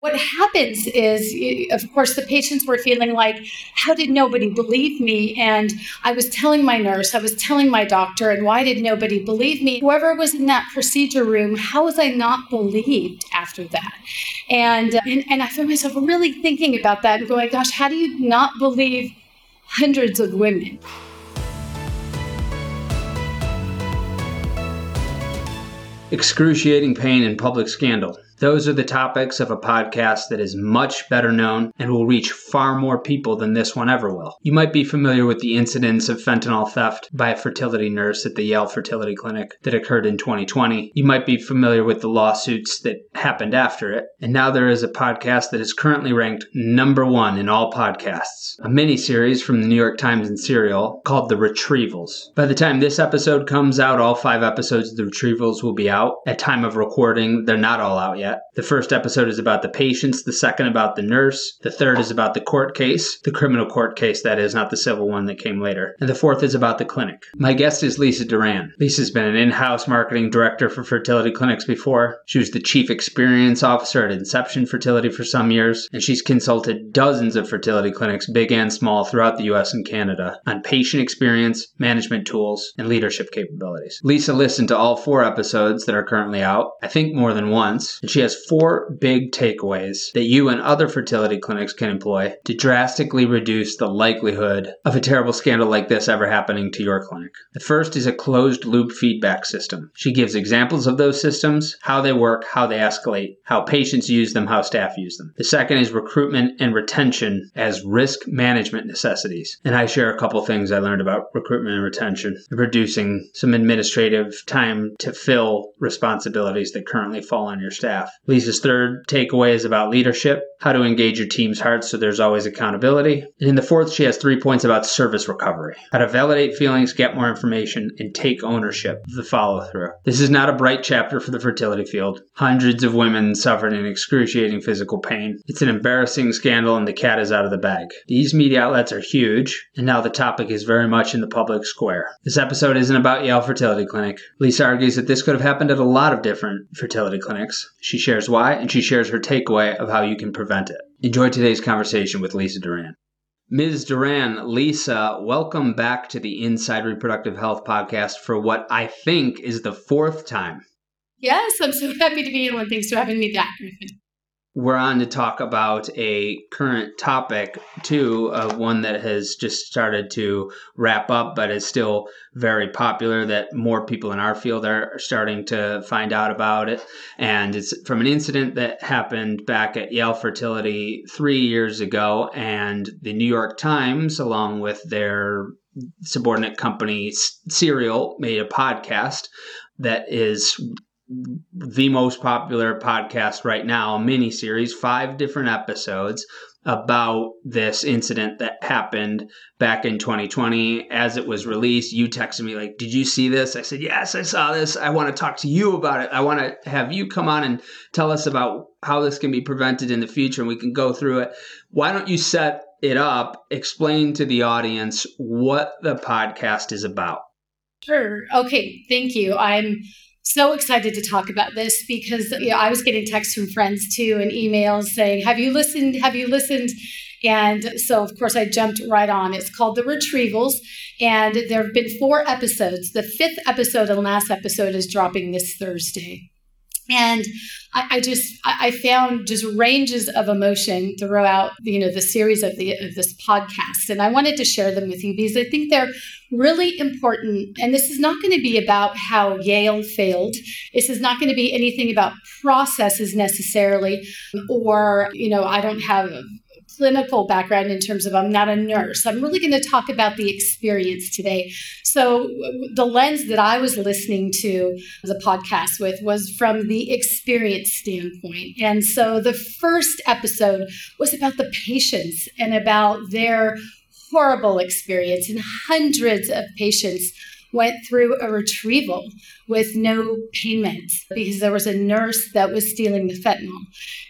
what happens is, of course, the patients were feeling like, how did nobody believe me? And I was telling my nurse, I was telling my doctor, and why did nobody believe me? Whoever was in that procedure room, how was I not believed after that? And, uh, and, and I found myself really thinking about that and going, gosh, how do you not believe hundreds of women? Excruciating pain and public scandal. Those are the topics of a podcast that is much better known and will reach far more people than this one ever will. You might be familiar with the incidents of fentanyl theft by a fertility nurse at the Yale Fertility Clinic that occurred in 2020. You might be familiar with the lawsuits that happened after it. And now there is a podcast that is currently ranked number one in all podcasts, a mini series from the New York Times and Serial called The Retrievals. By the time this episode comes out, all five episodes of The Retrievals will be out. At time of recording, they're not all out yet yet. The first episode is about the patients, the second about the nurse, the third is about the court case, the criminal court case, that is, not the civil one that came later, and the fourth is about the clinic. My guest is Lisa Duran. Lisa's been an in house marketing director for fertility clinics before. She was the chief experience officer at Inception Fertility for some years, and she's consulted dozens of fertility clinics, big and small, throughout the US and Canada on patient experience, management tools, and leadership capabilities. Lisa listened to all four episodes that are currently out, I think more than once, and she she has four big takeaways that you and other fertility clinics can employ to drastically reduce the likelihood of a terrible scandal like this ever happening to your clinic. The first is a closed loop feedback system. She gives examples of those systems, how they work, how they escalate, how patients use them, how staff use them. The second is recruitment and retention as risk management necessities. And I share a couple things I learned about recruitment and retention, reducing some administrative time to fill responsibilities that currently fall on your staff. Lisa's third takeaway is about leadership, how to engage your team's hearts so there's always accountability. And in the fourth, she has three points about service recovery, how to validate feelings, get more information, and take ownership of the follow through. This is not a bright chapter for the fertility field. Hundreds of women suffered in excruciating physical pain. It's an embarrassing scandal, and the cat is out of the bag. These media outlets are huge, and now the topic is very much in the public square. This episode isn't about Yale Fertility Clinic. Lisa argues that this could have happened at a lot of different fertility clinics. She shares why, and she shares her takeaway of how you can prevent it. Enjoy today's conversation with Lisa Duran. Ms. Duran, Lisa, welcome back to the Inside Reproductive Health podcast for what I think is the fourth time. Yes, I'm so happy to be here. Thanks for having me back we're on to talk about a current topic too of one that has just started to wrap up but is still very popular that more people in our field are starting to find out about it. And it's from an incident that happened back at Yale Fertility 3 years ago and the New York Times along with their subordinate company Serial made a podcast that is the most popular podcast right now, a mini series, five different episodes about this incident that happened back in 2020 as it was released. You texted me like did you see this? I said yes i saw this. I want to talk to you about it. I want to have you come on and tell us about how this can be prevented in the future and we can go through it. Why don't you set it up? Explain to the audience what the podcast is about. Sure. Okay thank you. I'm so excited to talk about this because you know, I was getting texts from friends too and emails saying, Have you listened? Have you listened? And so, of course, I jumped right on. It's called The Retrievals, and there have been four episodes. The fifth episode and last episode is dropping this Thursday. And I, I just I found just ranges of emotion throughout you know the series of the of this podcast, and I wanted to share them with you because I think they're really important. And this is not going to be about how Yale failed. This is not going to be anything about processes necessarily, or you know I don't have clinical background in terms of I'm not a nurse. I'm really going to talk about the experience today. So, the lens that I was listening to the podcast with was from the experience standpoint. And so, the first episode was about the patients and about their horrible experience, and hundreds of patients went through a retrieval with no pain meds because there was a nurse that was stealing the fentanyl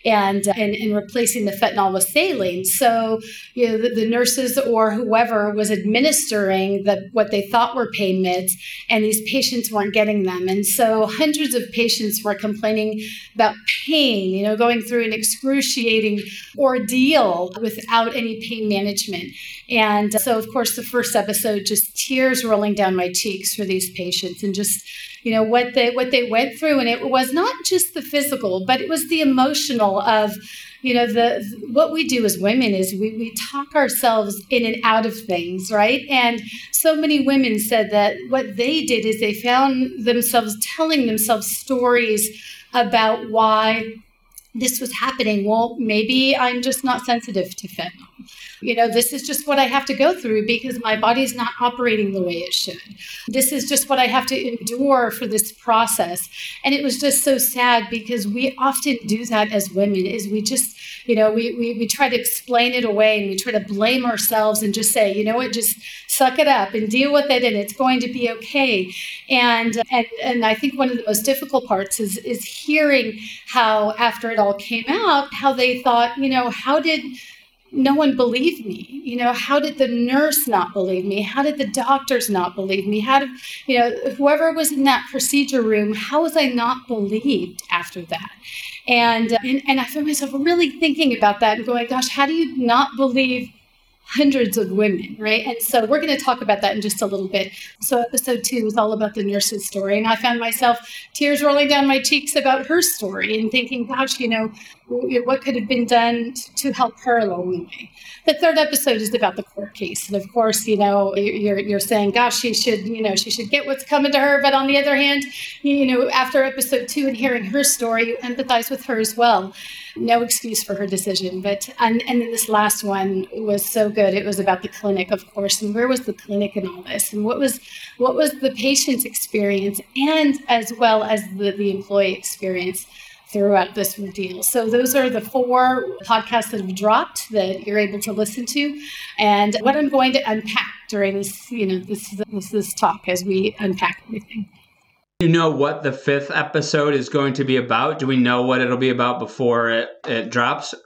and and, and replacing the fentanyl with saline. So you know the, the nurses or whoever was administering the what they thought were pain meds, and these patients weren't getting them. And so hundreds of patients were complaining about pain, you know, going through an excruciating ordeal without any pain management. And so, of course, the first episode, just tears rolling down my cheeks for these patients and just you know what they what they went through. And it was not just the physical but it was the emotional of you know the what we do as women is we, we talk ourselves in and out of things right? And so many women said that what they did is they found themselves telling themselves stories about why this was happening. Well maybe i'm just not sensitive to fentanyl you know, this is just what I have to go through because my body's not operating the way it should. This is just what I have to endure for this process. And it was just so sad because we often do that as women is we just, you know, we, we, we try to explain it away and we try to blame ourselves and just say, you know what, just suck it up and deal with it and it's going to be okay. And and and I think one of the most difficult parts is is hearing how after it all came out, how they thought, you know, how did no one believed me. You know, how did the nurse not believe me? How did the doctors not believe me? How did, you know, whoever was in that procedure room, how was I not believed after that? And, uh, and, and I found myself really thinking about that and going, gosh, how do you not believe hundreds of women, right? And so we're going to talk about that in just a little bit. So episode two is all about the nurse's story. And I found myself tears rolling down my cheeks about her story and thinking, gosh, you know, what could have been done to help her along the way. The third episode is about the court case. And of course, you know, you're, you're saying, gosh, she should, you know, she should get what's coming to her. But on the other hand, you know, after episode two and hearing her story, you empathize with her as well no excuse for her decision. But and, and then this last one was so good. It was about the clinic, of course, and where was the clinic in all this, and what was what was the patient's experience, and as well as the, the employee experience throughout this ordeal. So those are the four podcasts that have dropped that you're able to listen to, and what I'm going to unpack during this, you know, this this, this talk as we unpack everything you know what the fifth episode is going to be about? Do we know what it'll be about before it, it drops?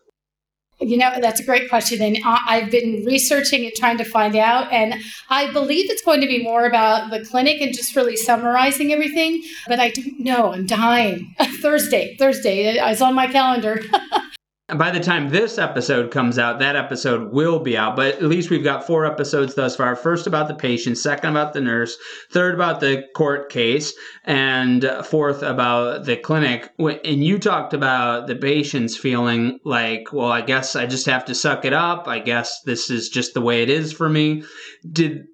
You know, that's a great question. And I've been researching and trying to find out. And I believe it's going to be more about the clinic and just really summarizing everything. But I don't know. I'm dying. Thursday, Thursday. It's on my calendar. by the time this episode comes out, that episode will be out. But at least we've got four episodes thus far. First about the patient, second about the nurse, third about the court case, and fourth about the clinic. And you talked about the patients feeling like, well, I guess I just have to suck it up. I guess this is just the way it is for me. Did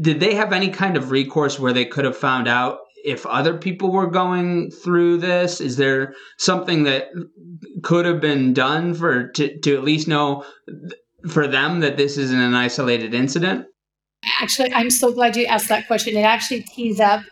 did they have any kind of recourse where they could have found out if other people were going through this? Is there something that could have been done for to, to at least know for them that this isn't an isolated incident? Actually, I'm so glad you asked that question. It actually tees up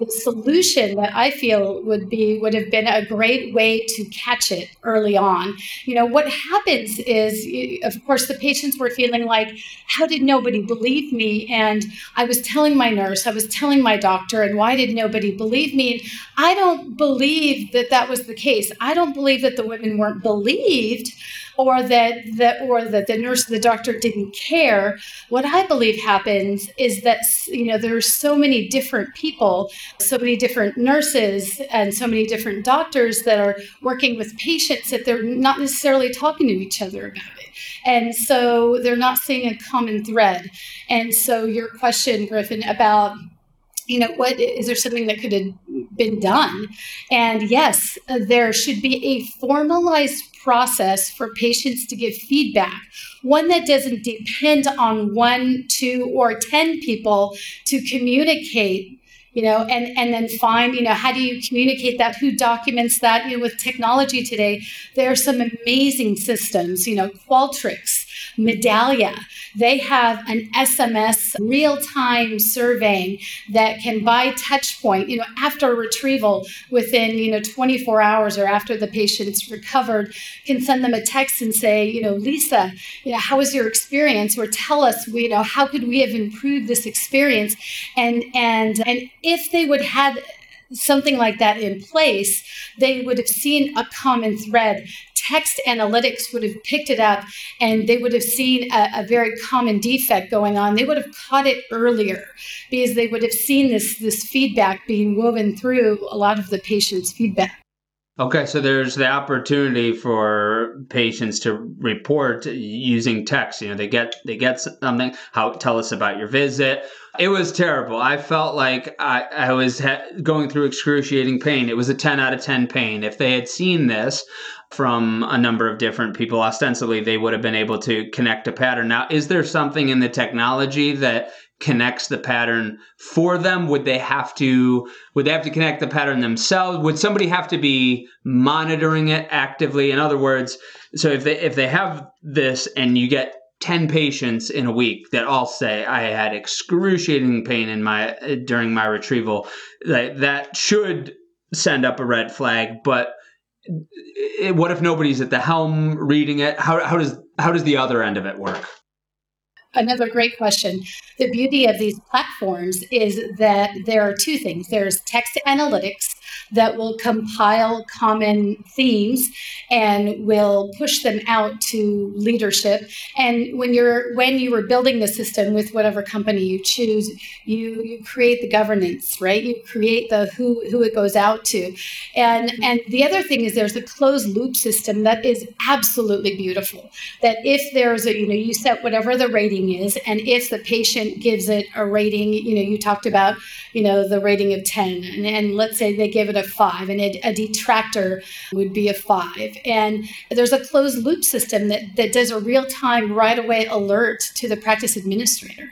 the solution that I feel would be would have been a great way to catch it early on. You know, what happens is of course the patients were feeling like how did nobody believe me and I was telling my nurse, I was telling my doctor and why did nobody believe me? And I don't believe that that was the case. I don't believe that the women weren't believed or that that or that the nurse the doctor didn't care what i believe happens is that you know there's so many different people so many different nurses and so many different doctors that are working with patients that they're not necessarily talking to each other about it. And so they're not seeing a common thread. And so your question griffin about you know what is there something that could have been done? And yes there should be a formalized process for patients to give feedback, one that doesn't depend on one, two, or 10 people to communicate you know and and then find you know how do you communicate that? Who documents that you know with technology today? There are some amazing systems you know qualtrics medallia. They have an sms real-time surveying that can by touch point you know after retrieval within you know 24 hours or after the patient's recovered can send them a text and say you know lisa you know how was your experience? or tell us you know how could we have improved this experience? And and and if they would have something like that in place, they would have seen a common thread. Text analytics would have picked it up and they would have seen a, a, very common defect going on. They would have caught it earlier because they would have seen this, this feedback being woven through a lot of the patient's feedback. Okay, so there's the opportunity for patients to report using text. You know, they get they get something. How tell us about your visit. It was terrible. I felt like I, I was ha- going through excruciating pain. It was a 10 out of 10 pain. If they had seen this from a number of different people, ostensibly they would have been able to connect a pattern. Now, is there something in the technology that connects the pattern for them? Would they have to would they have to connect the pattern themselves? Would somebody have to be monitoring it actively? In other words so if they if they have this and you get 10 patients in a week that all say i had excruciating pain in my during my retrieval that that should send up a red flag but what if nobody's at the helm reading it? How, how does how does the other end of it work Another great question. The beauty of these platforms is that there are two things there's text analytics, that will compile common themes and will push them out to leadership. And when you're when you were building the system with whatever company you choose, you you create the governance, right? You create the who who it goes out to. And and the other thing is there's a closed loop system that is absolutely beautiful. That if there's a, you know, you set whatever the rating is, and if the patient gives it a rating, you know, you talked about, you know, the rating of 10, and, and let's say they give it a five, and a, a detractor would be a five. And there's a closed loop system that, that does a real time, right away alert to the practice administrator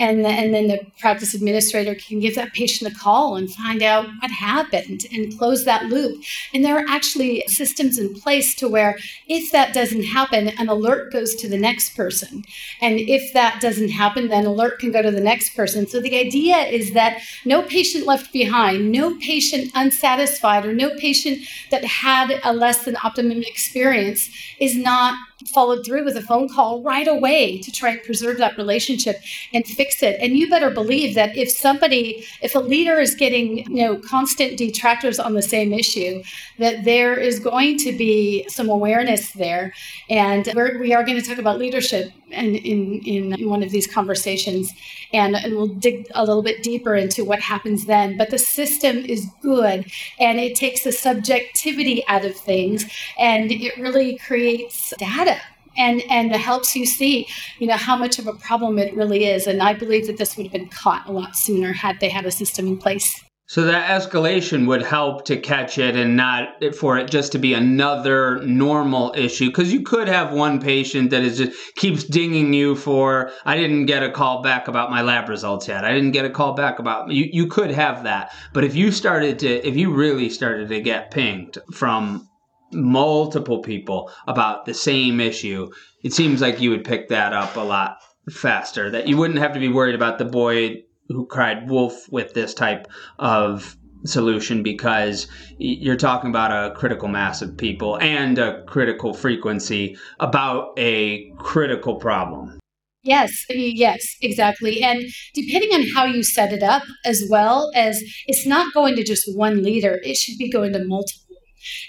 and, the, and then the practice administrator can give that patient a call and find out what happened and close that loop. And there are actually systems in place to where if that doesn't happen, an alert goes to the next person. And if that doesn't happen, then alert can go to the next person. So the idea is that no patient left behind, no patient unsatisfied, or no patient that had a less than optimum experience is not followed through with a phone call right away to try and preserve that relationship and fix it. And you better believe that if somebody, if a leader is getting, you know, constant detractors on the same issue, that there is going to be some awareness there. And we're, we are going to talk about leadership in, in, in one of these conversations. And, and we'll dig a little bit deeper into what happens then. But the system is good and it takes the subjectivity out of things and it really creates data and and helps you see you know how much of a problem it really is and i believe that this would have been caught a lot sooner had they had a system in place so that escalation would help to catch it and not for it just to be another normal issue. Because you could have one patient that is just keeps dinging you for I didn't get a call back about my lab results yet. I didn't get a call back about you. You could have that, but if you started to if you really started to get pinged from multiple people about the same issue, it seems like you would pick that up a lot faster. That you wouldn't have to be worried about the boy who cried wolf with this type of solution because you're talking about a critical mass of people and a critical frequency about a critical problem. Yes, yes, exactly. And depending on how you set it up, as well as it's not going to just one leader, it should be going to multiple.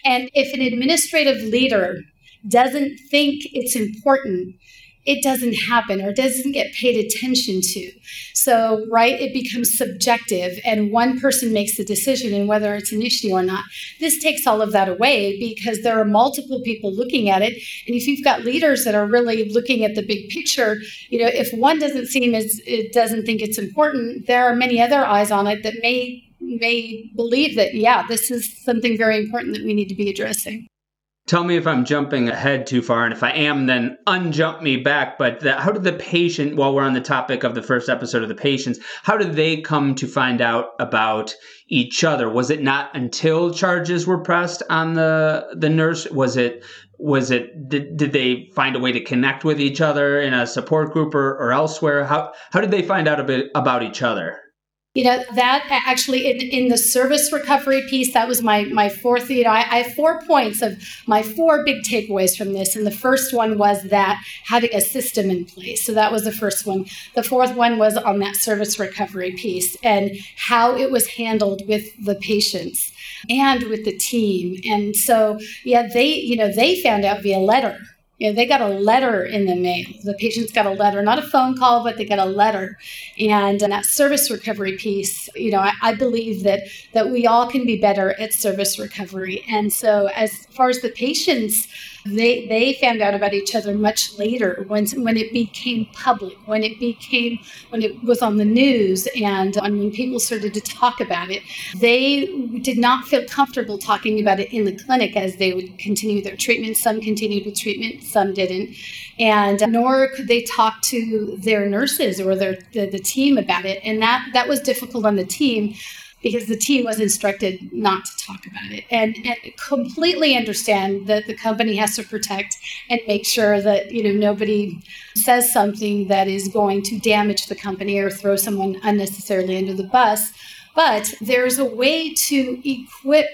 And if an administrative leader doesn't think it's important it doesn't happen or doesn't get paid attention to. So, right, it becomes subjective and one person makes the decision and whether it's an issue or not. This takes all of that away because there are multiple people looking at it. And if you've got leaders that are really looking at the big picture, you know, if one doesn't seem as it doesn't think it's important, there are many other eyes on it that may may believe that yeah, this is something very important that we need to be addressing. Tell me if I'm jumping ahead too far, and if I am, then unjump me back. But the, how did the patient, while we're on the topic of the first episode of the patients, how did they come to find out about each other? Was it not until charges were pressed on the the nurse? Was it was it did, did they find a way to connect with each other in a support group or, or elsewhere? How how did they find out a bit about each other? You know that actually in, in the service recovery piece that was my my fourth you know I, I, have four points of my four big takeaways from this. And the first one was that having a system in place. So that was the first one. The fourth one was on that service recovery piece and how it was handled with the patients and with the team. And so yeah they you know they found out via letter you know, they got a letter in the mail. The patients got a letter, not a phone call, but they got a letter. And, and that service recovery piece, you know, I, I believe that that we all can be better at service recovery. And so, as far as the patients, they they found out about each other much later when when it became public, when it became when it was on the news, and um, when people started to talk about it. They did not feel comfortable talking about it in the clinic as they would continue their treatment. Some continued with treatment, some didn't, and uh, nor could they talk to their nurses or their the, the team about it, and that that was difficult on the team because the team was instructed not to talk about it. And, and completely understand that the company has to protect and make sure that you know nobody says something that is going to damage the company or throw someone unnecessarily under the bus. But there's a way to equip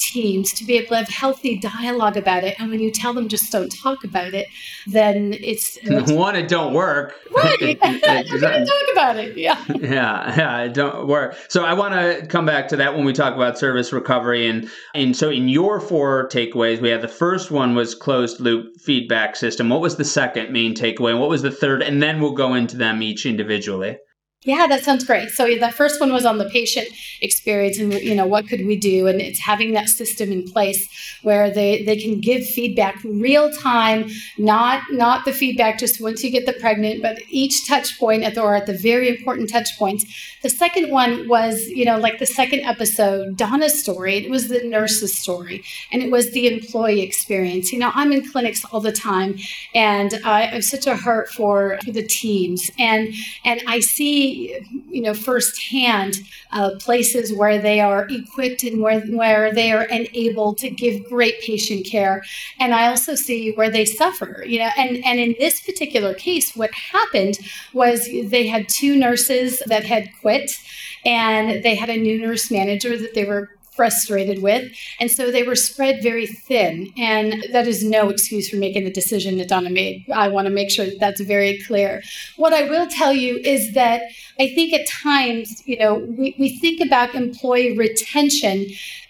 teams to be able to have healthy dialogue about it. And when you tell them just don't talk about it, then it's, it's one, it don't work. Right. it, it, it, talk about it. Yeah. Yeah. Yeah. It don't work. So I want to come back to that when we talk about service recovery. And, and so in your four takeaways, we have the first one was closed loop feedback system. What was the second main takeaway? And what was the third? And then we'll go into them each individually. Yeah, that sounds great. So the first one was on the patient experience and you know what could we do and it's having that system in place where they they can give feedback real time, not not the feedback just once you get the pregnant, but each touch point at the or at the very important touch points. The second one was, you know, like the second episode, Donna's story, it was the nurse's story and it was the employee experience. You know, I'm in clinics all the time and I have such a heart for, for the teams and and I see you know, firsthand uh, places where they are equipped and where, where they are enabled to give great patient care. And I also see where they suffer, you know, and, and in this particular case, what happened was they had two nurses that had quit and they had a new nurse manager that they were frustrated with. And so they were spread very thin. And that is no excuse for making the decision that Donna made. I want to make sure that that's very clear. What I will tell you is that I think at times, you know, we, we think about employee retention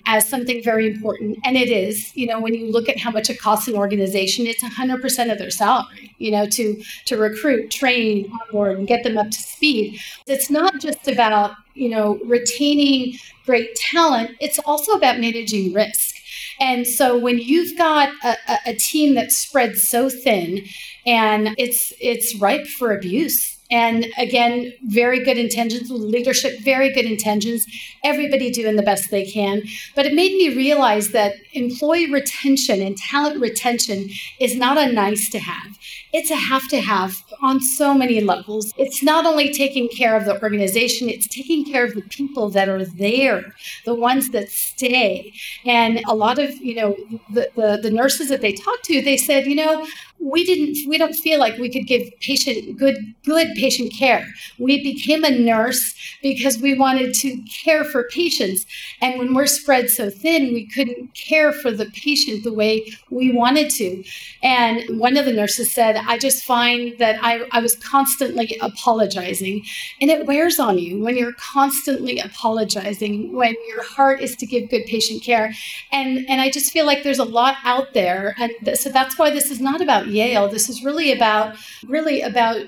as something very important. And it is, you know, when you look at how much it costs an organization, it's 100% of their salary, you know, to, to recruit, train, onboard, and get them up to speed. It's not just about, you know, retaining great talent, it's also about managing risk. And so when you've got a, a, team that's spread so thin and it's it's ripe for abuse and again, very good intentions, leadership, very good intentions, everybody doing the best they can. But it made me realize that employee retention and talent retention is not a nice to have. It's a have to have on so many levels. It's not only taking care of the organization, it's taking care of the people that are there, the ones that stay. And a lot of, you know, the, the, the nurses that they talked to, they said, you know, we didn't we don't feel like we could give patient good good patient care we became a nurse because we wanted to care for patients and when we're spread so thin we couldn't care for the patient the way we wanted to and one of the nurses said i just find that i, I was constantly apologizing and it wears on you when you're constantly apologizing when your heart is to give good patient care and and i just feel like there's a lot out there and th- so that's why this is not about Yale. This is really about really about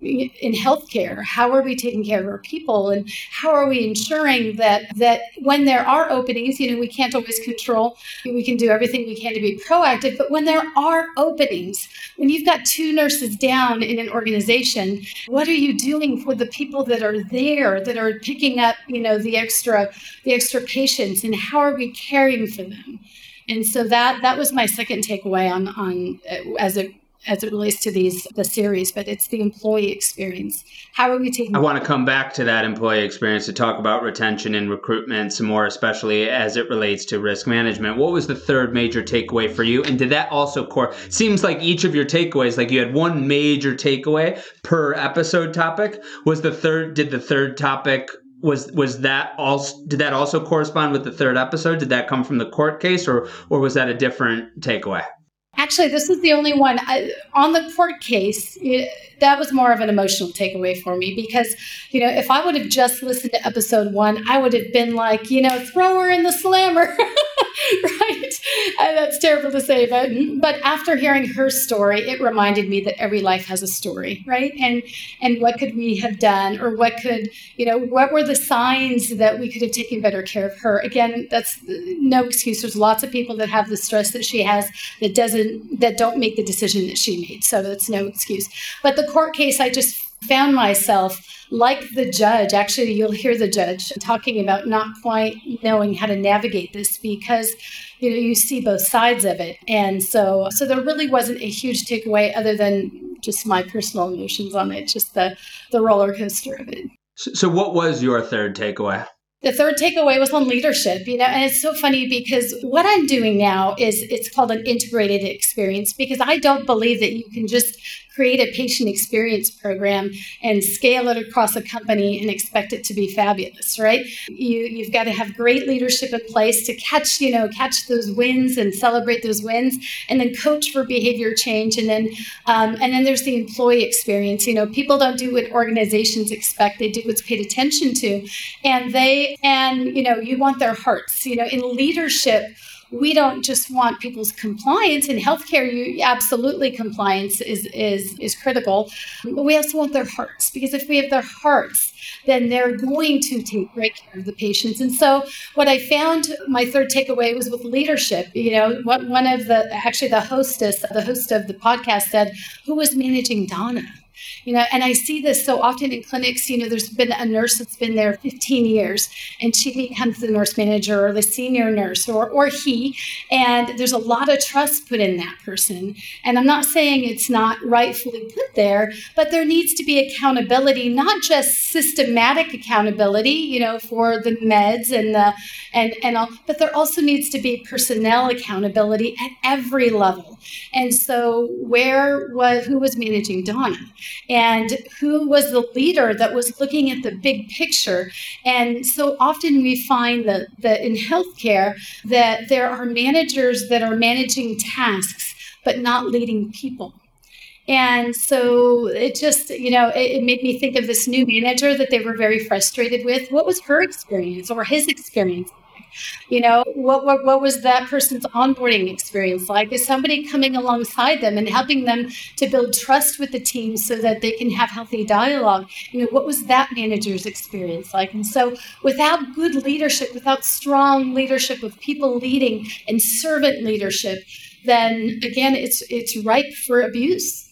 in healthcare? How are we taking care of our people? And how are we ensuring that that when there are openings you know we can't always control we can do everything we can to be proactive but when there are openings when you've got two nurses down in an organization what are you doing for the people that are there that are picking up you know the extra the extra patients and how are we caring for them? And so that that was my second takeaway on on uh, as it as it relates to these the series, but it's the employee experience. How are we taking? I want to come back to that employee experience to talk about retention and recruitment some more, especially as it relates to risk management. What was the third major takeaway for you? And did that also core? Seems like each of your takeaways, like you had one major takeaway per episode topic. Was the third? Did the third topic was was that also did that also correspond with the third episode did that come from the court case or or was that a different takeaway Actually, this is the only one I, on the court case. It, that was more of an emotional takeaway for me because, you know, if I would have just listened to episode one, I would have been like, you know, throw her in the slammer, right? And that's terrible to say, but but after hearing her story, it reminded me that every life has a story, right? And and what could we have done, or what could you know, what were the signs that we could have taken better care of her? Again, that's uh, no excuse. There's lots of people that have the stress that she has that doesn't that don't make the decision that she made, so that's no excuse. But the court case, I just found myself like the judge. Actually, you'll hear the judge talking about not quite knowing how to navigate this because you know you see both sides of it, and so so there really wasn't a huge takeaway other than just my personal emotions on it, just the the roller coaster of it. So, what was your third takeaway? The third takeaway was on leadership, you know, and it's so funny because what I'm doing now is it's called an integrated experience because I don't believe that you can just create a patient experience program and scale it across a company and expect it to be fabulous, right? You you've got to have great leadership in place to catch, you know, catch those wins and celebrate those wins, and then coach for behavior change, and then um, and then there's the employee experience. You know, people don't do what organizations expect; they do what's paid attention to, and they and you know you want their hearts. You know, in leadership we don't just want people's compliance in healthcare you absolutely compliance is is is critical but we also want their hearts because if we have their hearts then they're going to take great care of the patients. And so what i found my third takeaway was with leadership you know what one of the actually the hostess the host of the podcast said who was managing donna you know and i see this so often in clinics you know there's been a nurse that's been there 15 years and she becomes the nurse manager or the senior nurse or, or he and there's a lot of trust put in that person. And i'm not saying it's not rightfully put there but there needs to be accountability not just systematic accountability you know for the meds and the and and all but there also needs to be personnel accountability at every level. And so where was who was managing donna and who was the leader that was looking at the big picture. And so often we find that, that in healthcare that there are managers that are managing tasks but not leading people. And so it just, you know, it, it, made me think of this new manager that they were very frustrated with. What was her experience or his experience? You know, what, what, what was that person's onboarding experience like? Is somebody coming alongside them and helping them to build trust with the team so that they can have healthy dialogue? You know, what was that manager's experience like? And so, without good leadership, without strong leadership of people leading and servant leadership, then again, it's it's ripe for abuse.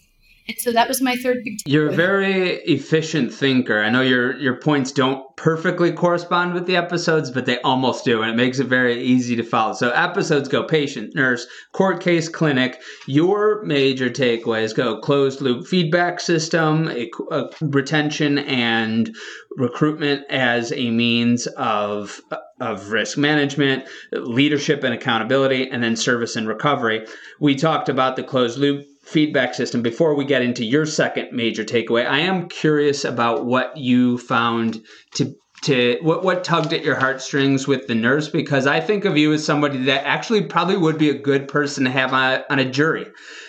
And so that was my third big. You're a very efficient thinker. I know your your points don't perfectly correspond with the episodes, but they almost do, and it makes it very easy to follow. So episodes go patient, nurse, court case, clinic. Your major takeaways go closed loop feedback system, a, a uh, retention and recruitment as a means of of risk management, leadership and accountability, and then service and recovery. We talked about the closed loop feedback system before we get into your second major takeaway. I am curious about what you found to to what what tugged at your heartstrings with the nurse because i think of you as somebody that actually probably would be a good person to have on on a jury.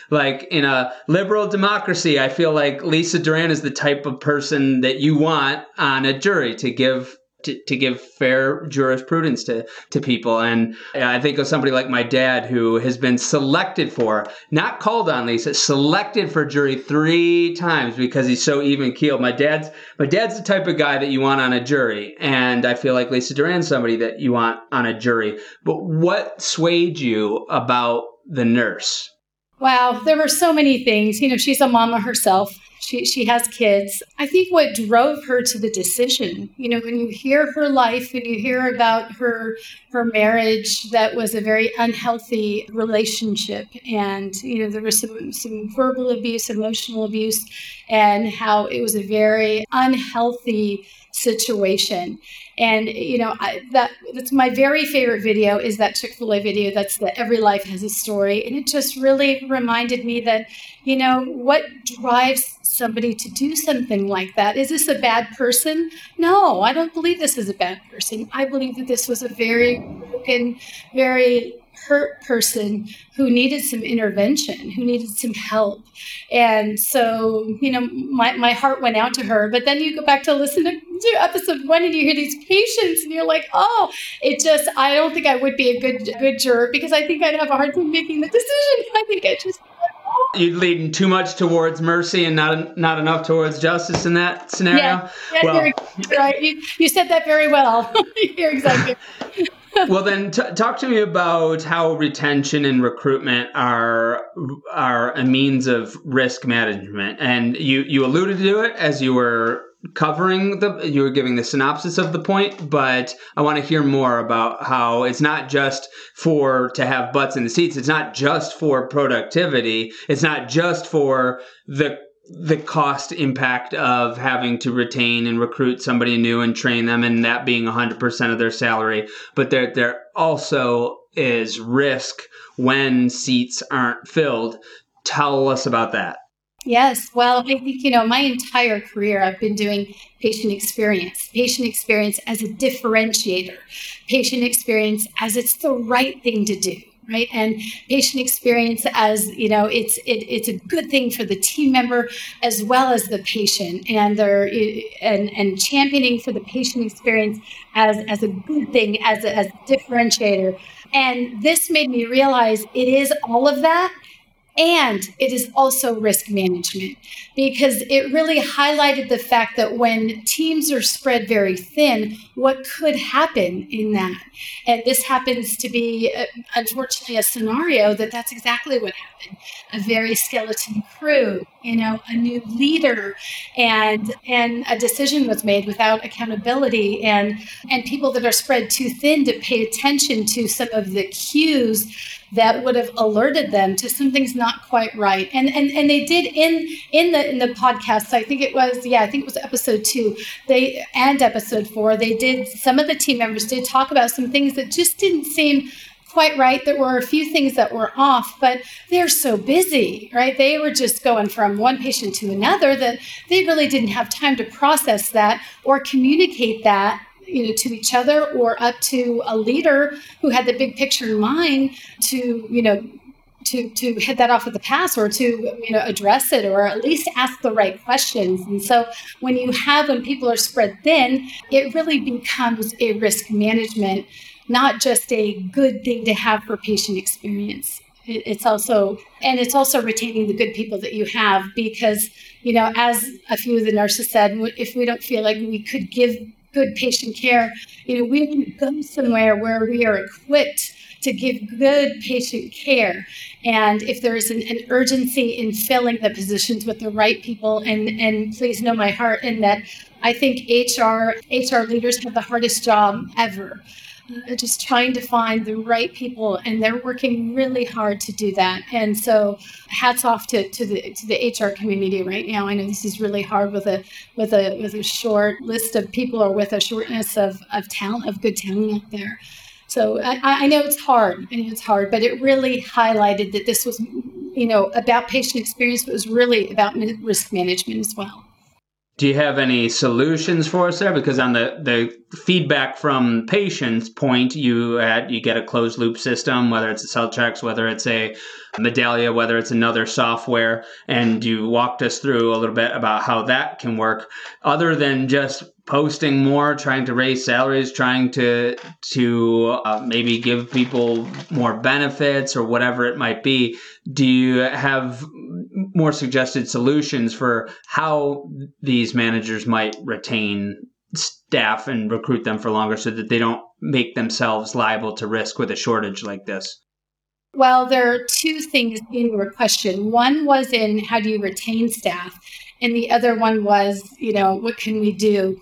Like in a liberal democracy i feel like lisa duran is the type of person that you want on a jury to give to, to give fair jurisprudence to, to people. And I think of somebody like my dad who has been selected for, not called on Lisa, selected for jury three times because he's so even keeled. My dad's my dad's the type of guy that you want on a jury. And I feel like Lisa Duran's somebody that you want on a jury. But what swayed you about the nurse? Wow, there were so many things. You know, she's a mama herself She, she has kids. I think what drove her to the decision, you know, when you hear her life and you hear about her her marriage that was a very unhealthy relationship and you know there was some some verbal abuse, emotional abuse and how it was a very unhealthy situation. And you know I, that that's my very favorite video is that Chick Fil A video. That's the Every Life Has a Story, and it just really reminded me that you know what drives somebody to do something like that. Is this a bad person? No, I don't believe this is a bad person. I believe that this was a very broken, very hurt person who needed some intervention, who needed some help. And so, you know, my, my heart went out to her. But then you go back to listen to, to episode one and you hear these patients and you're like, oh, it just, I don't think I would be a good, good juror because I think I'd have a hard time making the decision. I think I just you leading too much towards mercy and not not enough towards justice in that scenario. Yeah, yeah well, right. You, you said that very well. you're exactly well, then t- talk to me about how retention and recruitment are are a means of risk management. And you you alluded to it as you were covering the you were giving the synopsis of the point but i want to hear more about how it's not just for to have butts in the seats it's not just for productivity it's not just for the the cost impact of having to retain and recruit somebody new and train them and that being 100% of their salary. But there there also is risk when seats aren't filled. Tell us about that. Yes. Well, I think, you know, my entire career, I've been doing patient experience, patient experience as a differentiator, patient experience as it's the right thing to do right? And patient experience as you know it's it, it's a good thing for the team member as well as the patient. And they're eh, and and championing for the patient experience as as a good thing as a, as a differentiator. And this made me realize it is all of that and it is also risk management because it really highlighted the fact that when teams are spread very thin, what could happen in that? And this happens to be, uh, unfortunately, a scenario that that's exactly what happened. A very skeleton crew, you know, a new leader, and and a decision was made without accountability, and and people that are spread too thin to pay attention to some of the cues that would have alerted them to something's not quite right. And and and they did in in the in the podcast. I think it was yeah, I think it was episode two. They and episode four. They did some of the team members did talk about some things that just didn't seem quite right. There were a few things that were off, but they're so busy, right? They were just going from one patient to another that they really didn't have time to process that or communicate that you know to each other or up to a leader who had the big picture in mind to you know to to hit that off with the pass or to you know address it or at least ask the right questions. And so when you have when people are spread thin it really becomes a risk management not just a good thing to have for patient experience. It's also and it's also retaining the good people that you have because you know as a few of the nurses said if we don't feel like we could give good patient care. You know, we want to go somewhere where we are equipped to give good patient care. And if there is an, an, urgency in filling the positions with the right people, and, and please know my heart in that I think HR HR leaders have the hardest job ever Uh, just trying to find the right people and they're working really hard to do that. And so hats off to, to the to the hr community right now. I know this is really hard with a with a with a short list of people or with a shortness of, of talent of good talent out there. So I, I know it's hard. And it's hard but it really highlighted that this was you know about patient experience but it was really about risk management as well do you have any solutions for us there? Because on the, the feedback from patients point, you at you get a closed loop system, whether it's a Qualtrics, whether it's a Medallia, whether it's another software, and you walked us through a little bit about how that can work. Other than just posting more, trying to raise salaries, trying to to uh, maybe give people more benefits or whatever it might be, do you have more suggested solutions for how these managers might retain staff and recruit them for longer so that they don't make themselves liable to risk with a shortage like this? Well, there are two things in your question. One was in how do you retain staff, and the other one was, you know, what can we do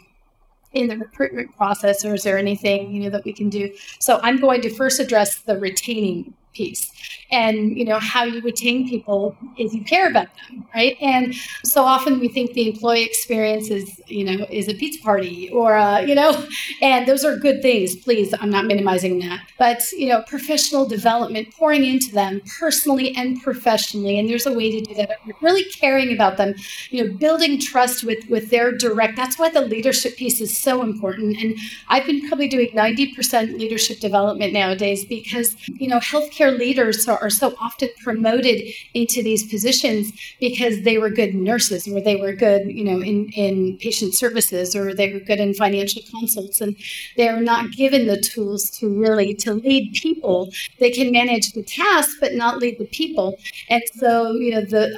in the recruitment process, or is there anything you know that we can do? So I'm going to first address the retaining piece and you know how you retain people is you care about them right? And so often we think the employee experience is you know is a pizza party or uh, you know and those are good things. Please i'm not minimizing that. But you know professional development pouring into them personally and professionally and there's a way to do that. Really caring about them you know building trust with with their direct that's why the leadership piece is so important. And i've been probably doing 90% leadership development nowadays because you know healthcare leaders are, are so often promoted into these positions because they were good nurses or they were good, you know, in, in patient services or they were good in financial consults and they're not given the tools to really to lead people. They can manage the task but not lead the people. And so, you know, the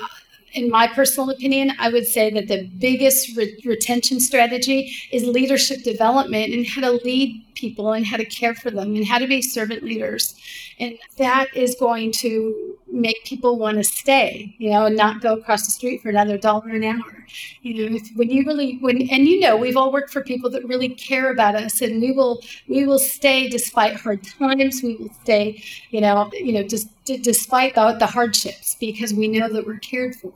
in my personal opinion, I would say that the biggest re- retention strategy is leadership development and how to lead people and how to care for them and how to be servant leaders. And that is going to make people want to stay, you know, and not go across the street for another dollar an hour. You know, if, when you really when and you know, we've all worked for people that really care about us and we will we will stay despite hard times. We will stay, you know, you know, just d- despite the, the hardships because we know that we're cared for.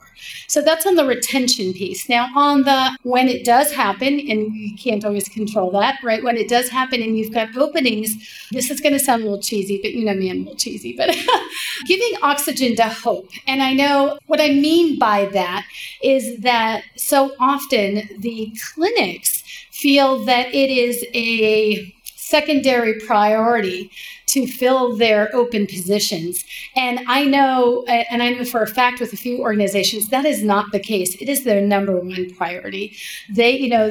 So that's on the retention piece. Now on the when it does happen, and you can't always control that, right? When it does happen and you've got openings, this is going to sound a little cheesy, but you know me, I'm a little cheesy, but giving oxygen to hope. And I know what I mean by that is that so often the clinics feel that it is a secondary priority to fill their open positions. And I know, and I know for a fact with a few organizations, that is not the case. It is their number one priority. They, you know,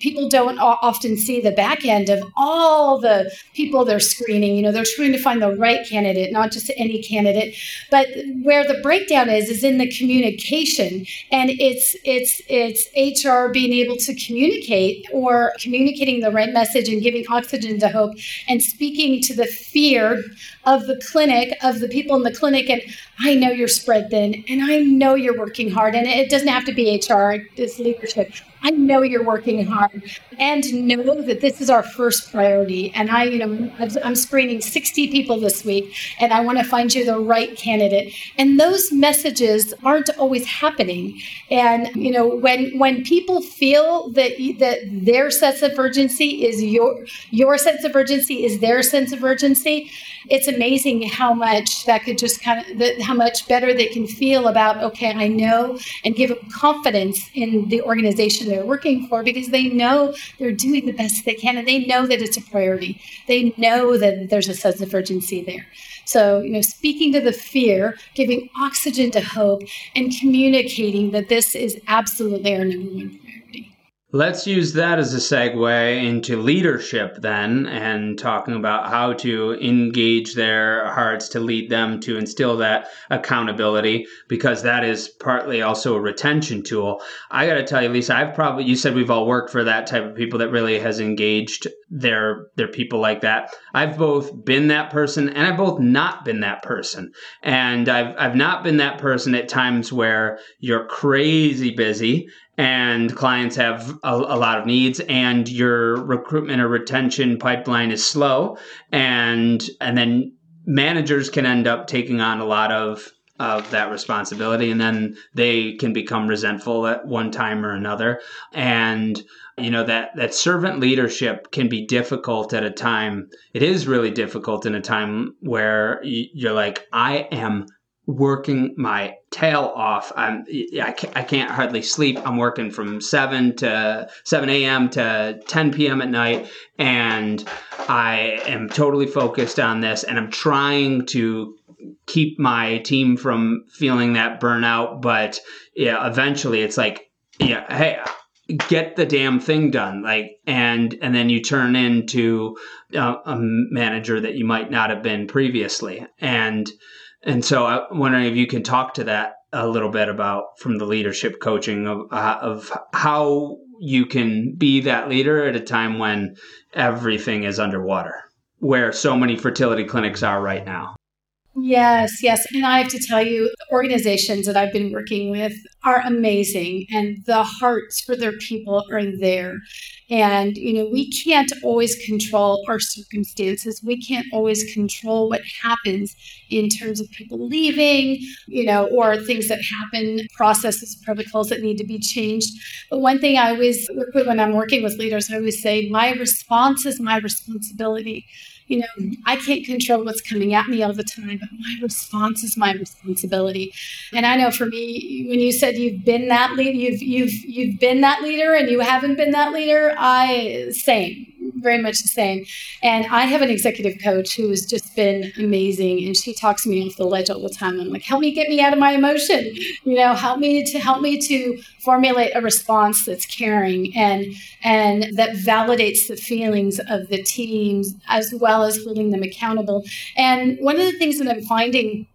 people don't often see the back end of all the people they're screening. You know, they're trying to find the right candidate, not just any candidate. But where the breakdown is is in the communication, and it's it's it's HR being able to communicate or communicating the right message and giving oxygen to hope and speaking to the fear of the clinic, of the people in the clinic. And I know you're spread thin, and I know you're working hard, and it doesn't have to be HR, it's leadership. I know you're working hard and know that this is our first priority. And I, you know, I'm screening 60 people this week and I want to find you the right candidate. And those messages aren't always happening. And, you know, when, when people feel that, that their sense of urgency is your, your sense of urgency is their sense of urgency, it's amazing how much that could just kind of, that, how much better they can feel about, okay, I know and give them confidence in the organization they're working for because they know they're doing the best they can and they know that it's a priority. They know that there's a sense of urgency there. So, you know, speaking to the fear, giving oxygen to hope, and communicating that this is absolutely our number one. Let's use that as a segue into leadership then and talking about how to engage their hearts to lead them to instill that accountability because that is partly also a retention tool. I got to tell you Lisa, I've probably you said we've all worked for that type of people that really has engaged their their people like that. I've both been that person and I've both not been that person. And I've I've not been that person at times where you're crazy busy and clients have a, a, lot of needs and your recruitment or retention pipeline is slow and and then managers can end up taking on a lot of of that responsibility and then they can become resentful at one time or another. And you know that that servant leadership can be difficult at a time it is really difficult in a time where you're like i am working my tail off. I'm I can't, I can't hardly sleep. I'm working from seven to seven a.m. to ten p.m. at night, and I am totally focused on this. And I'm trying to keep my team from feeling that burnout. But yeah, eventually it's like, yeah, hey, get the damn thing done like and and then you turn into a, a manager that you might not have been previously and and so I'm wondering if you can talk to that a little bit about from the leadership coaching of, uh, of how you can be that leader at a time when everything is underwater, where so many fertility clinics are right now. Yes, yes. And I have to tell you, organizations that I've been working with are amazing and the hearts for their people are there. And, you know, we can't always control our circumstances. We can't always control what happens in terms of people leaving, you know, or things that happen, processes, protocols that need to be changed. But one thing I always, when I'm working with leaders, I always say, my response is my responsibility you know, I can't control what's coming at me all the time, but my response is my responsibility. And I know for me, when you said you've been that leader, you've you've you've been that leader, and you haven't been that leader. I same very much the same. And I have an executive coach who has just been amazing, and she talks me off the ledge all the time. I'm like, help me get me out of my emotion, you know, help me to help me to formulate a response that's caring and and that validates the feelings of the teams as well as holding them accountable. And one of the things that I'm finding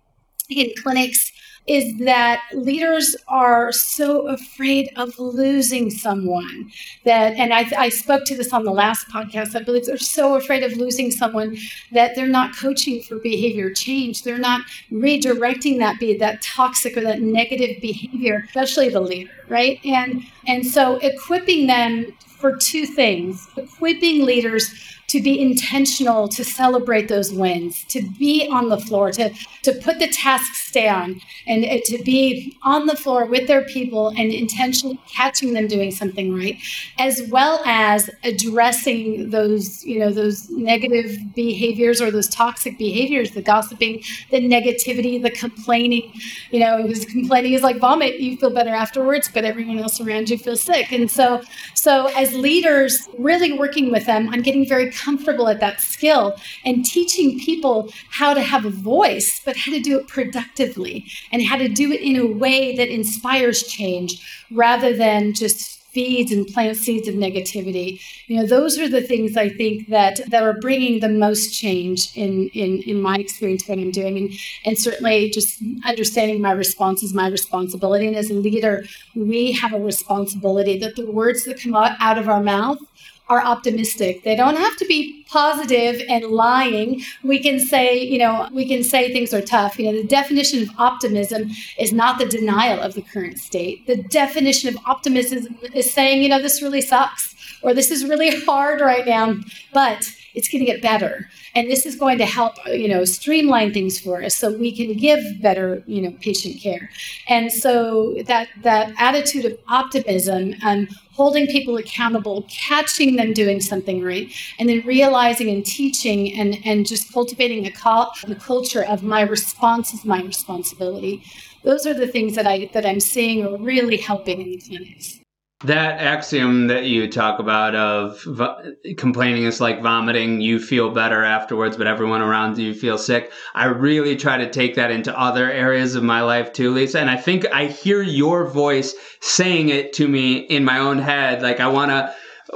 in clinics is that leaders are so afraid of losing someone that, and I, I, spoke to this on the last podcast, I believe they're so afraid of losing someone that they're not coaching for behavior change. They're not redirecting that be that toxic or that negative behavior, especially the leader, right? And and so equipping them for two things, equipping leaders to be intentional, to celebrate those wins, to be on the floor, to, to put the tasks down, and to be on the floor with their people and intentionally catching them doing something right, as well as addressing those, you know, those negative behaviors or those toxic behaviors, the gossiping, the negativity, the complaining. You know, because complaining is like vomit. You feel better afterwards, but everyone else around you feels sick. And so, so as leaders, really working with them on getting very comfortable at that skill and teaching people how to have a voice, but how to do it productively and how to do it in a way that inspires change rather than just feeds and plant seeds of negativity. You know, those are the things I think that that are bringing the most change in in in my experience what I'm doing, and and certainly just understanding my response is my responsibility. And as a leader, we have a responsibility that the words that come out, out of our mouth are optimistic. They don't have to be positive and lying. We can say, you know, we can say things are tough. You know, the definition of optimism is not the denial of the current state. The definition of optimism is saying, you know, this really sucks or this is really hard right now, but it's going to get better. And this is going to help uh, you know streamline things for us so we can give better you know patient care. And so that that attitude of optimism and holding people accountable catching them doing something right and then realizing and teaching and and just cultivating a, call, a culture of my response is my responsibility. Those are the things that i that i'm seeing are really helping in the clinics that axiom that you talk about of v- complaining is like vomiting, you feel better afterwards, but everyone around you feels sick. I really try to take that into other areas of my life too, Lisa. And I think I hear your voice saying it to me in my own head. Like I want to.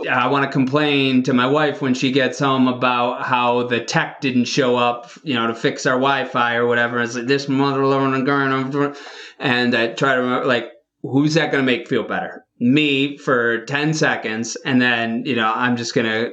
I want to complain to my wife when she gets home about how the tech didn't show up, you know, to fix our Wi-Fi or whatever. It's like this mother and I try to remember, like, who's that going to make feel better? Me for 10 seconds and then you know i'm just gonna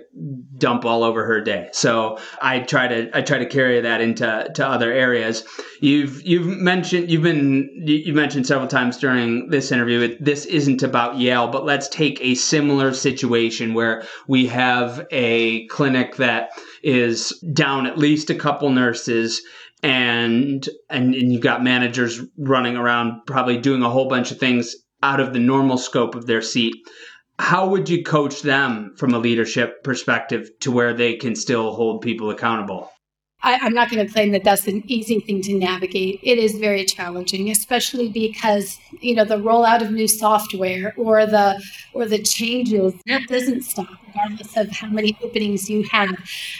dump all over her day. So i try to i try to carry that into to other areas. You've you've mentioned you've been you mentioned several times during this interview that this isn't about yale but let's take a similar situation where we have a clinic that is down at least a couple nurses and, and and you've got managers running around probably doing a whole bunch of things out of the normal scope of their seat. How would you coach them from a leadership perspective to where they can still hold people accountable? I, am not going to claim that that's an easy thing to navigate. It is very challenging, especially because you know the rollout of new software or the or the changes that doesn't stop regardless of how many openings you have,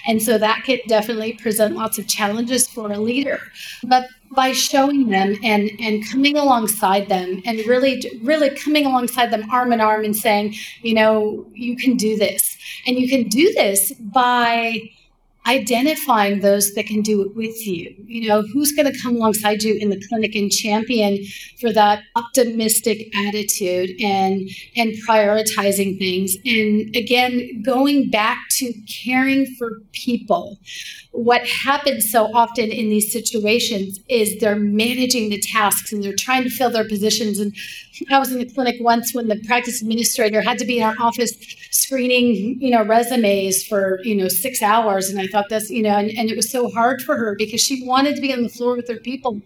and so that could definitely present lots of challenges for a leader. But by showing them and and coming alongside them and really really coming alongside them arm in arm and saying, you know, you can do this, and you can do this by identifying those that can do it with you. You know, who's going to come alongside you in the clinic and champion for that optimistic attitude and and prioritizing things. And again, going back to caring for people what happens so often in these situations is they're managing the tasks and they're trying to fill their positions. And I was in the clinic once when the practice administrator had to be in our office screening, you know, resumes for, you know, six hours. And I thought that's, you know, and, and it was so hard for her because she wanted to be on the floor with her people.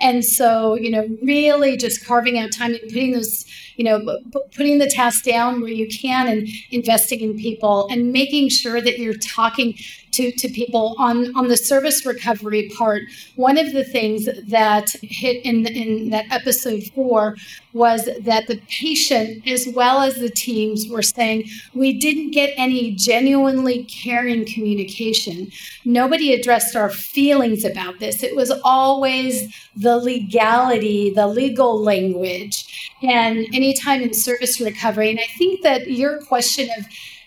And so, you know, really just carving out time and putting those, you know, putting the task down where you can and investing in people and making sure that you're talking to, to people on, on the service recovery part. One of the things that hit in, in that episode four was that the patient, as well as the teams, were saying, We didn't get any genuinely caring communication. Nobody addressed our feelings about this. It was always the legality, the legal language. And anytime in service recovery, and I think that your question of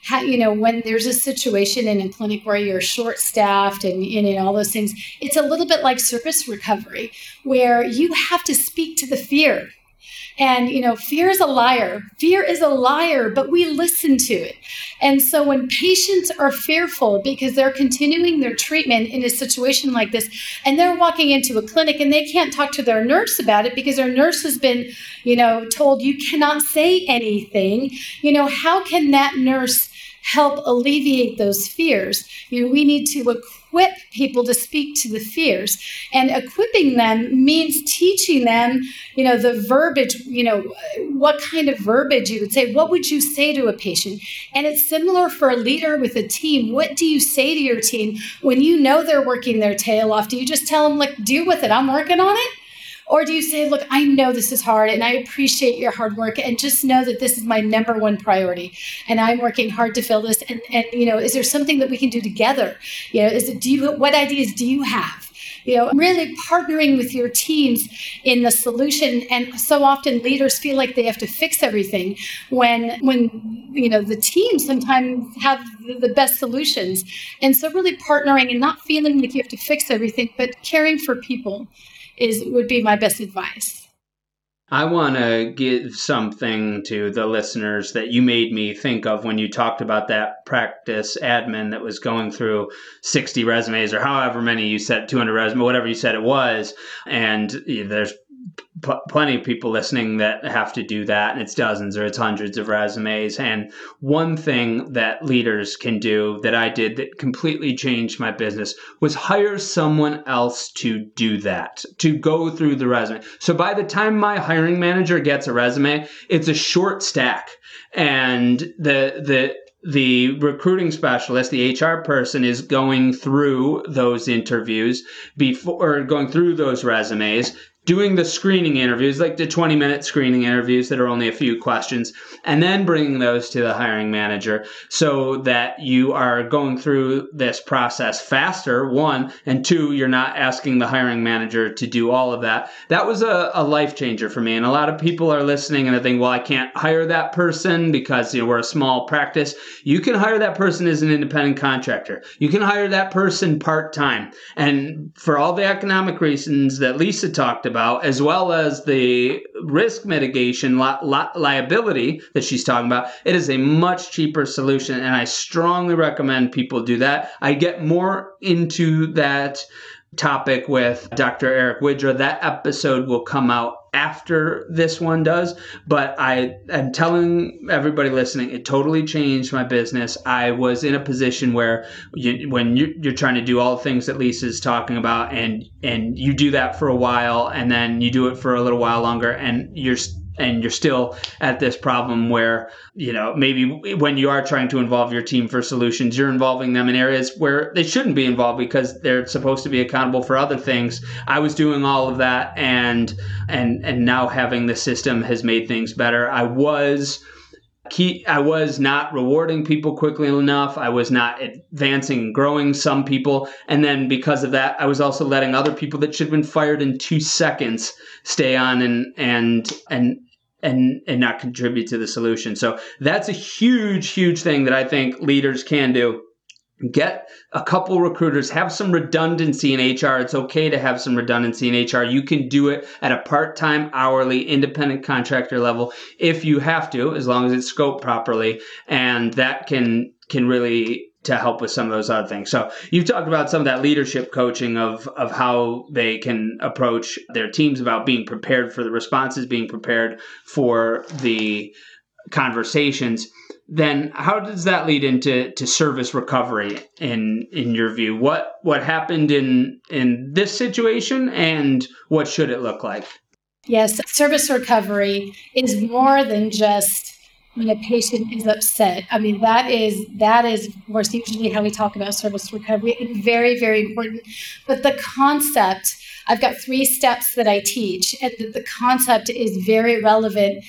how, you know, when there's a situation in a clinic where you're short staffed and, and all those things, it's a little bit like service recovery where you have to speak to the fear. And, you know, fear is a liar. Fear is a liar, but we listen to it. And so when patients are fearful because they're continuing their treatment in a situation like this, and they're walking into a clinic and they can't talk to their nurse about it because their nurse has been, you know, told you cannot say anything, you know, how can that nurse help alleviate those fears. You know, we need to equip people to speak to the fears. And equipping them means teaching them, you know, the verbiage, you know, what kind of verbiage you would say. What would you say to a patient? And it's similar for a leader with a team. What do you say to your team when you know they're working their tail off? Do you just tell them, like, deal with it, I'm working on it? Or do you say, look, I know this is hard and I appreciate your hard work and just know that this is my number one priority and I'm working hard to fill this. And, and you know, is there something that we can do together? You know, is it, do you, what ideas do you have? you know really partnering with your teams in the solution and so often leaders feel like they have to fix everything when when you know the team sometimes have the best solutions and so really partnering and not feeling like you have to fix everything but caring for people is would be my best advice. I want to give something to the listeners that you made me think of when you talked about that practice admin that was going through 60 resumes or however many you said, 200 resumes, whatever you said it was. And there's p- plenty of people listening that have to do that, and it's dozens or it's hundreds of resumes. And one thing that leaders can do that I did that completely changed my business was hire someone else to do that, to go through the resume. So by the time my hiring manager gets a resume, it's a short stack. And the the the recruiting specialist, the HR person, is going through those interviews before going through those resumes, doing the screening interviews, like the 20 minute screening interviews that are only a few questions, and then bringing those to the hiring manager so that you are going through this process faster, one, and two, you're not asking the hiring manager to do all of that. That was a, a life changer for me. And a lot of people are listening and they think, well, I can't hire that person because you know, we're a small practice. You can hire that person as an independent contractor. You can hire that person part time. And for all the economic reasons that Lisa talked about, about, as well as the risk mitigation li- li- liability that she's talking about, it is a much cheaper solution. And I strongly recommend people do that. I get more into that topic with Dr. Eric Widra. That episode will come out after this one does, but I am telling everybody listening, it totally changed my business. I was in a position where you, when you, you're trying to do all the things that Lisa's talking about, and and you do that for a while, and then you do it for a little while longer, and you're and you're still at this problem where you know maybe when you are trying to involve your team for solutions you're involving them in areas where they shouldn't be involved because they're supposed to be accountable for other things. I was doing all of that and and and now having the system has made things better. I was key i was not rewarding people quickly enough. I was not advancing and growing some people. And then because of that i was also letting other people that should have been fired in two seconds stay on and and and and and not contribute to the solution. So that's a huge huge thing that I think leaders can do. Get a couple recruiters have some redundancy in hr it's okay to have some redundancy in hr you can do it at a part-time hourly independent contractor level if you have to as long as it's scoped properly and that can can really to help with some of those other things. So you've talked about some of that leadership coaching of of how they can approach their teams about being prepared for the responses, being prepared for the conversations. Then how does that lead into to service recovery in in your view? What what happened in in this situation and what should it look like? Yes service recovery is more than just when a patient is upset i mean that is that is course usually how we talk about service recovery it's very very important but the concept i've got three steps that i teach and the concept is very relevant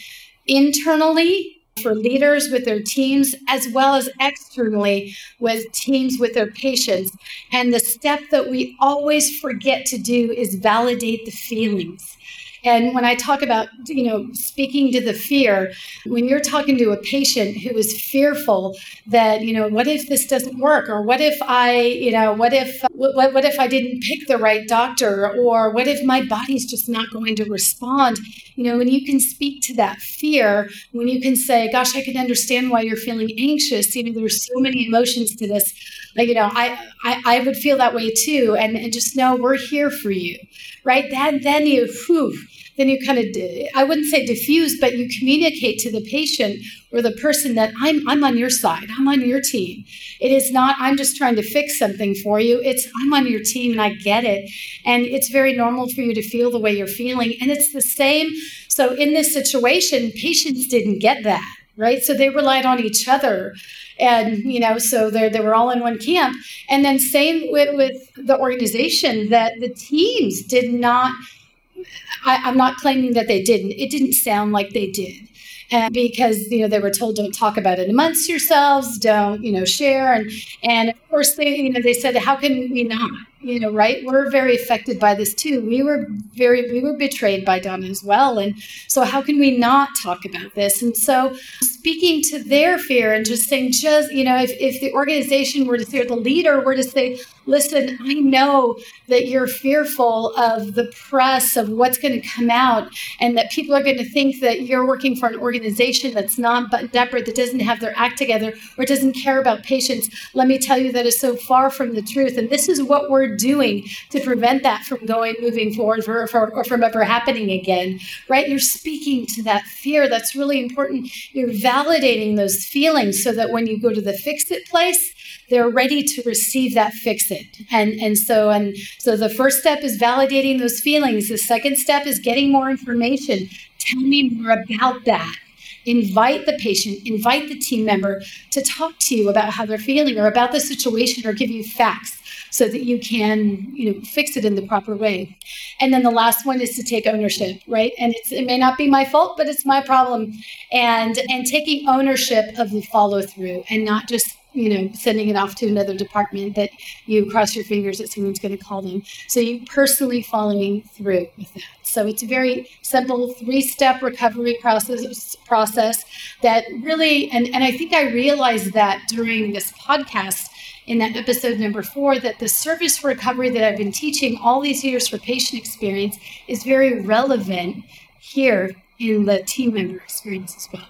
internally for leaders with their teams as well as externally with teams with their patients. And the step that we always forget to do is validate the feelings. And when I talk about, you know, speaking to the fear, when you're talking to a patient who is fearful that, you know, what if this doesn't work? Or what if I, you know, what if, what, what if I didn't pick the right doctor? Or what if my body's just not going to respond? You know, when you can speak to that fear, when you can say, gosh, I can understand why you're feeling anxious. You know, there's so many emotions to this. Like, you know, I, I, I would feel that way too. And, and just know we're here for you, right? Then, then you, whew, then you kind of i wouldn't say diffuse but you communicate to the patient or the person that i'm i'm on your side i'm on your team. It is not i'm just trying to fix something for you it's i'm on your team and i get it. And it's very normal for you to feel the way you're feeling and it's the same so in this situation patients didn't get that right? So they relied on each other and you know so they they were all in one camp. And then same with, with the organization that the teams did not I, I'm not claiming that they didn't. It didn't sound like they did. And because you know they were told don't talk about it amongst yourselves, don't you know share, and and of course they you know they said how can we not you know, right? We're very affected by this too. We were very, we were betrayed by Donna as well. And so, how can we not talk about this? And so, speaking to their fear and just saying, just, you know, if, if the organization were to say, or the leader were to say, listen, I know that you're fearful of the press, of what's going to come out, and that people are going to think that you're working for an organization that's not but desperate, that doesn't have their act together, or doesn't care about patients. Let me tell you that is so far from the truth. And this is what we're doing to prevent that from going moving forward for, for, or from ever happening again right? You're speaking to that fear that's really important. You're validating those feelings so that when you go to the fix it place they're ready to receive that fix it and and so and so the first step is validating those feelings. The second step is getting more information. Tell me more about that. Invite the patient, invite the team member to talk to you about how they're feeling or about the situation or give you facts so that you can you know fix it in the proper way. And then the last one is to take ownership right? And it may not be my fault but it's my problem. And and taking ownership of the follow through and not just you know sending it off to another department that you cross your fingers that someone's going to call them. So you personally following through with that. So it's a very simple three step recovery process process that really and, and i think i realized that during this podcast in that episode number four that the service recovery that I've been teaching all these years for patient experience is very relevant here in the team member experience as well.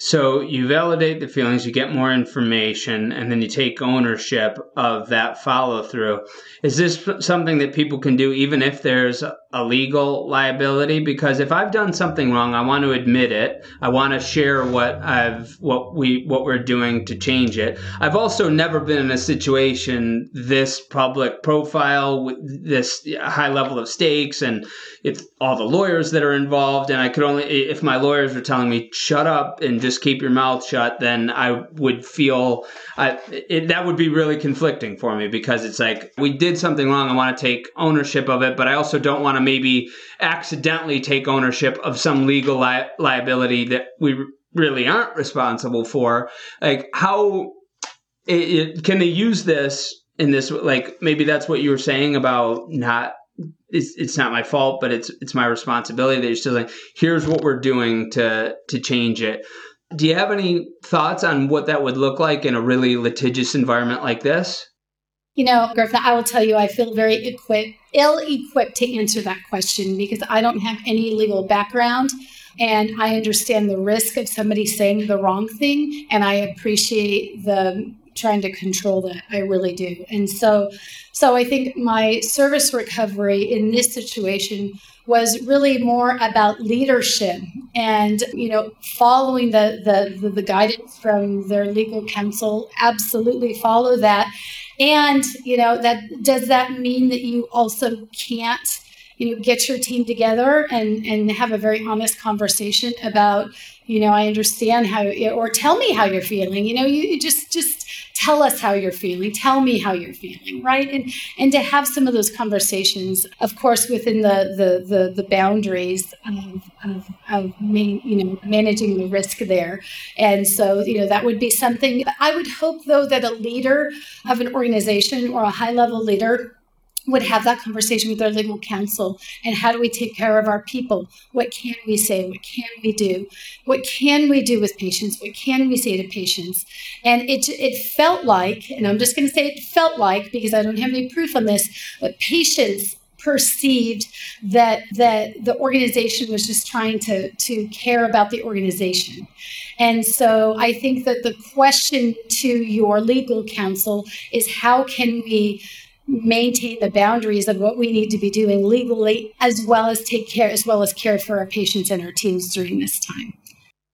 So you validate the feelings, you get more information, and then you take ownership of that follow through. Is this something that people can do even if there's a legal liability? Because if I've done something wrong, I want to admit it. I want to share what I've what we what we're doing to change it. I've also never been in a situation this public profile with this high level of stakes and if all the lawyers that are involved and I could only if my lawyers were telling me shut up and just keep your mouth shut then I would feel I, it, that would be really conflicting for me because it's like we did something wrong I want to take ownership of it but I also don't want to maybe accidentally take ownership of some legal li- liability that we really aren't responsible for like how it, it, can they use this in this like maybe that's what you were saying about not it's, it's not my fault, but it's it's my responsibility. They're still like, here's what we're doing to to change it. Do you have any thoughts on what that would look like in a really litigious environment like this? You know, Griffin, I will tell you, I feel very equipped, ill equipped to answer that question because I don't have any legal background and I understand the risk of somebody saying the wrong thing. And I appreciate the trying to control that. I really do. And so, so I think my service recovery in this situation was really more about leadership and you know following the, the the, guidance from their legal counsel absolutely follow that and you know that does that mean that you also can't you know get your team together and and have a very honest conversation about you know i understand how or tell me how you're feeling? You know you just just tell us how you're feeling. Tell me how you're feeling right? And and to have some of those conversations of course within the the the, the boundaries of, of, of main, you know managing the risk there. And so you know that would be something i would hope though that a leader of an organization or a high level leader would have that conversation with our legal counsel. And how do we take care of our people? What can we say? What can we do? What can we do with patients? What can we say to patients? And it it felt like and i'm just going to say it felt like because i don't have any proof on this but patients perceived that that the organization was just trying to to care about the organization. And so i think that the question to your legal counsel is how can we maintain the boundaries of what we need to be doing legally, as well as take care, as well as care for our patients and our teams during this time.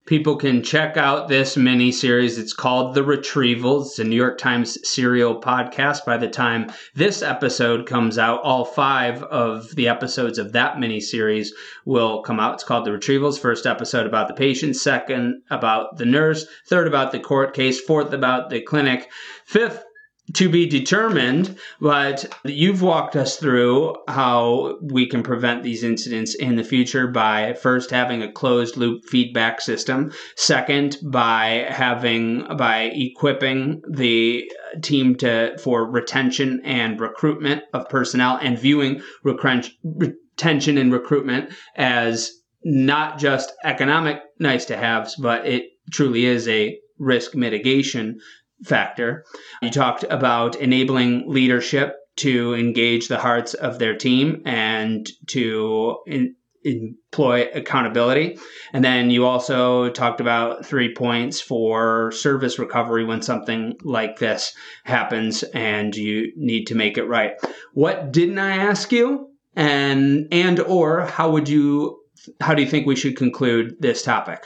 People can check out this mini series. It's called The Retrievals. It's a New York Times serial podcast. By the time this episode comes out, all five of the episodes of that mini series will come out. It's called The Retrievals. First episode about the patient, second about the nurse, third about the court case, fourth about the clinic, fifth to be determined, but you've walked us through how we can prevent these incidents in the future by first having a closed loop feedback system, second by having by equipping the team to for retention and recruitment of personnel and viewing retention and recruitment as not just economic nice to haves, but it truly is a risk mitigation factor. You talked about enabling leadership to engage the hearts of their team and to in, employ accountability. And then you also talked about three points for service recovery when something like this happens and you need to make it right. What didn't I ask you? And and or how would you how do you think we should conclude this topic?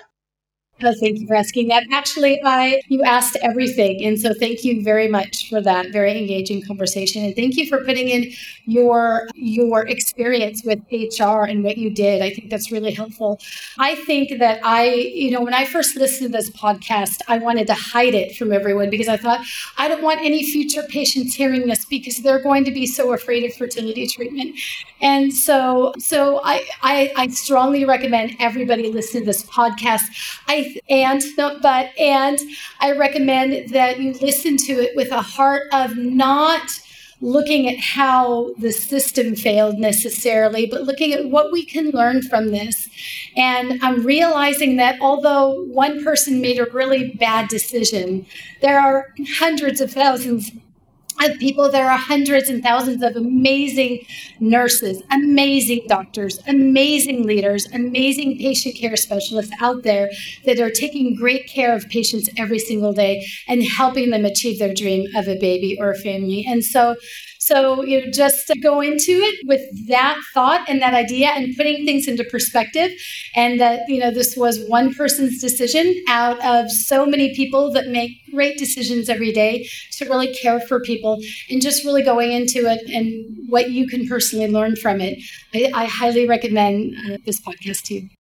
Oh, thank you for asking that. Actually, I you asked everything, and so thank you very much for that very engaging conversation, and thank you for putting in your your experience with HR and what you did. I think that's really helpful. I think that I, you know, when I first listened to this podcast, I wanted to hide it from everyone because I thought I don't want any future patients hearing this because they're going to be so afraid of fertility treatment, and so so I I, I strongly recommend everybody listen to this podcast. I and not but and I recommend that you listen to it with a heart of not looking at how the system failed necessarily, but looking at what we can learn from this. And I'm realizing that although one person made a really bad decision, there are hundreds of thousands of people. There are hundreds and thousands of amazing nurses, amazing doctors, amazing leaders, amazing patient care specialists out there that are taking great care of patients every single day and helping them achieve their dream of a baby or a family. And so so, you know, just go into it with that thought and that idea and putting things into perspective. And that, you know, this was one person's decision out of so many people that make great decisions every day to really care for people and just really going into it and what you can personally learn from it. I, I highly recommend uh, this podcast to you.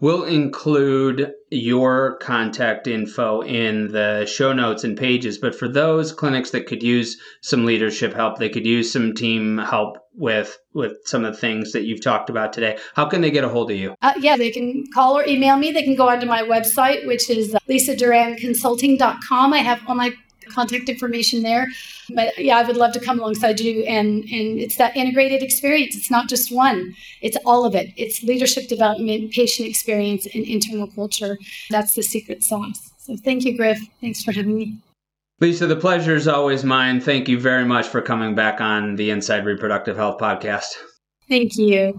We'll include your contact info in the show notes and pages. But for those clinics that could use some leadership help, they could use some team help with with some of the things that you've talked about today. How can they get a hold of you? Uh, yeah, they can call or email me. They can go onto my website, which is lisaduranconsulting.com. I have my contact information there. But yeah, I would love to come alongside you. And, and it's that integrated experience. It's not just one, it's all of it. It's leadership development, patient experience, and internal culture. That's the secret sauce. So thank you, Griff. Thanks for having me. Lisa, the pleasure is always mine. Thank you very much for coming back on the Inside Reproductive Health podcast. Thank you.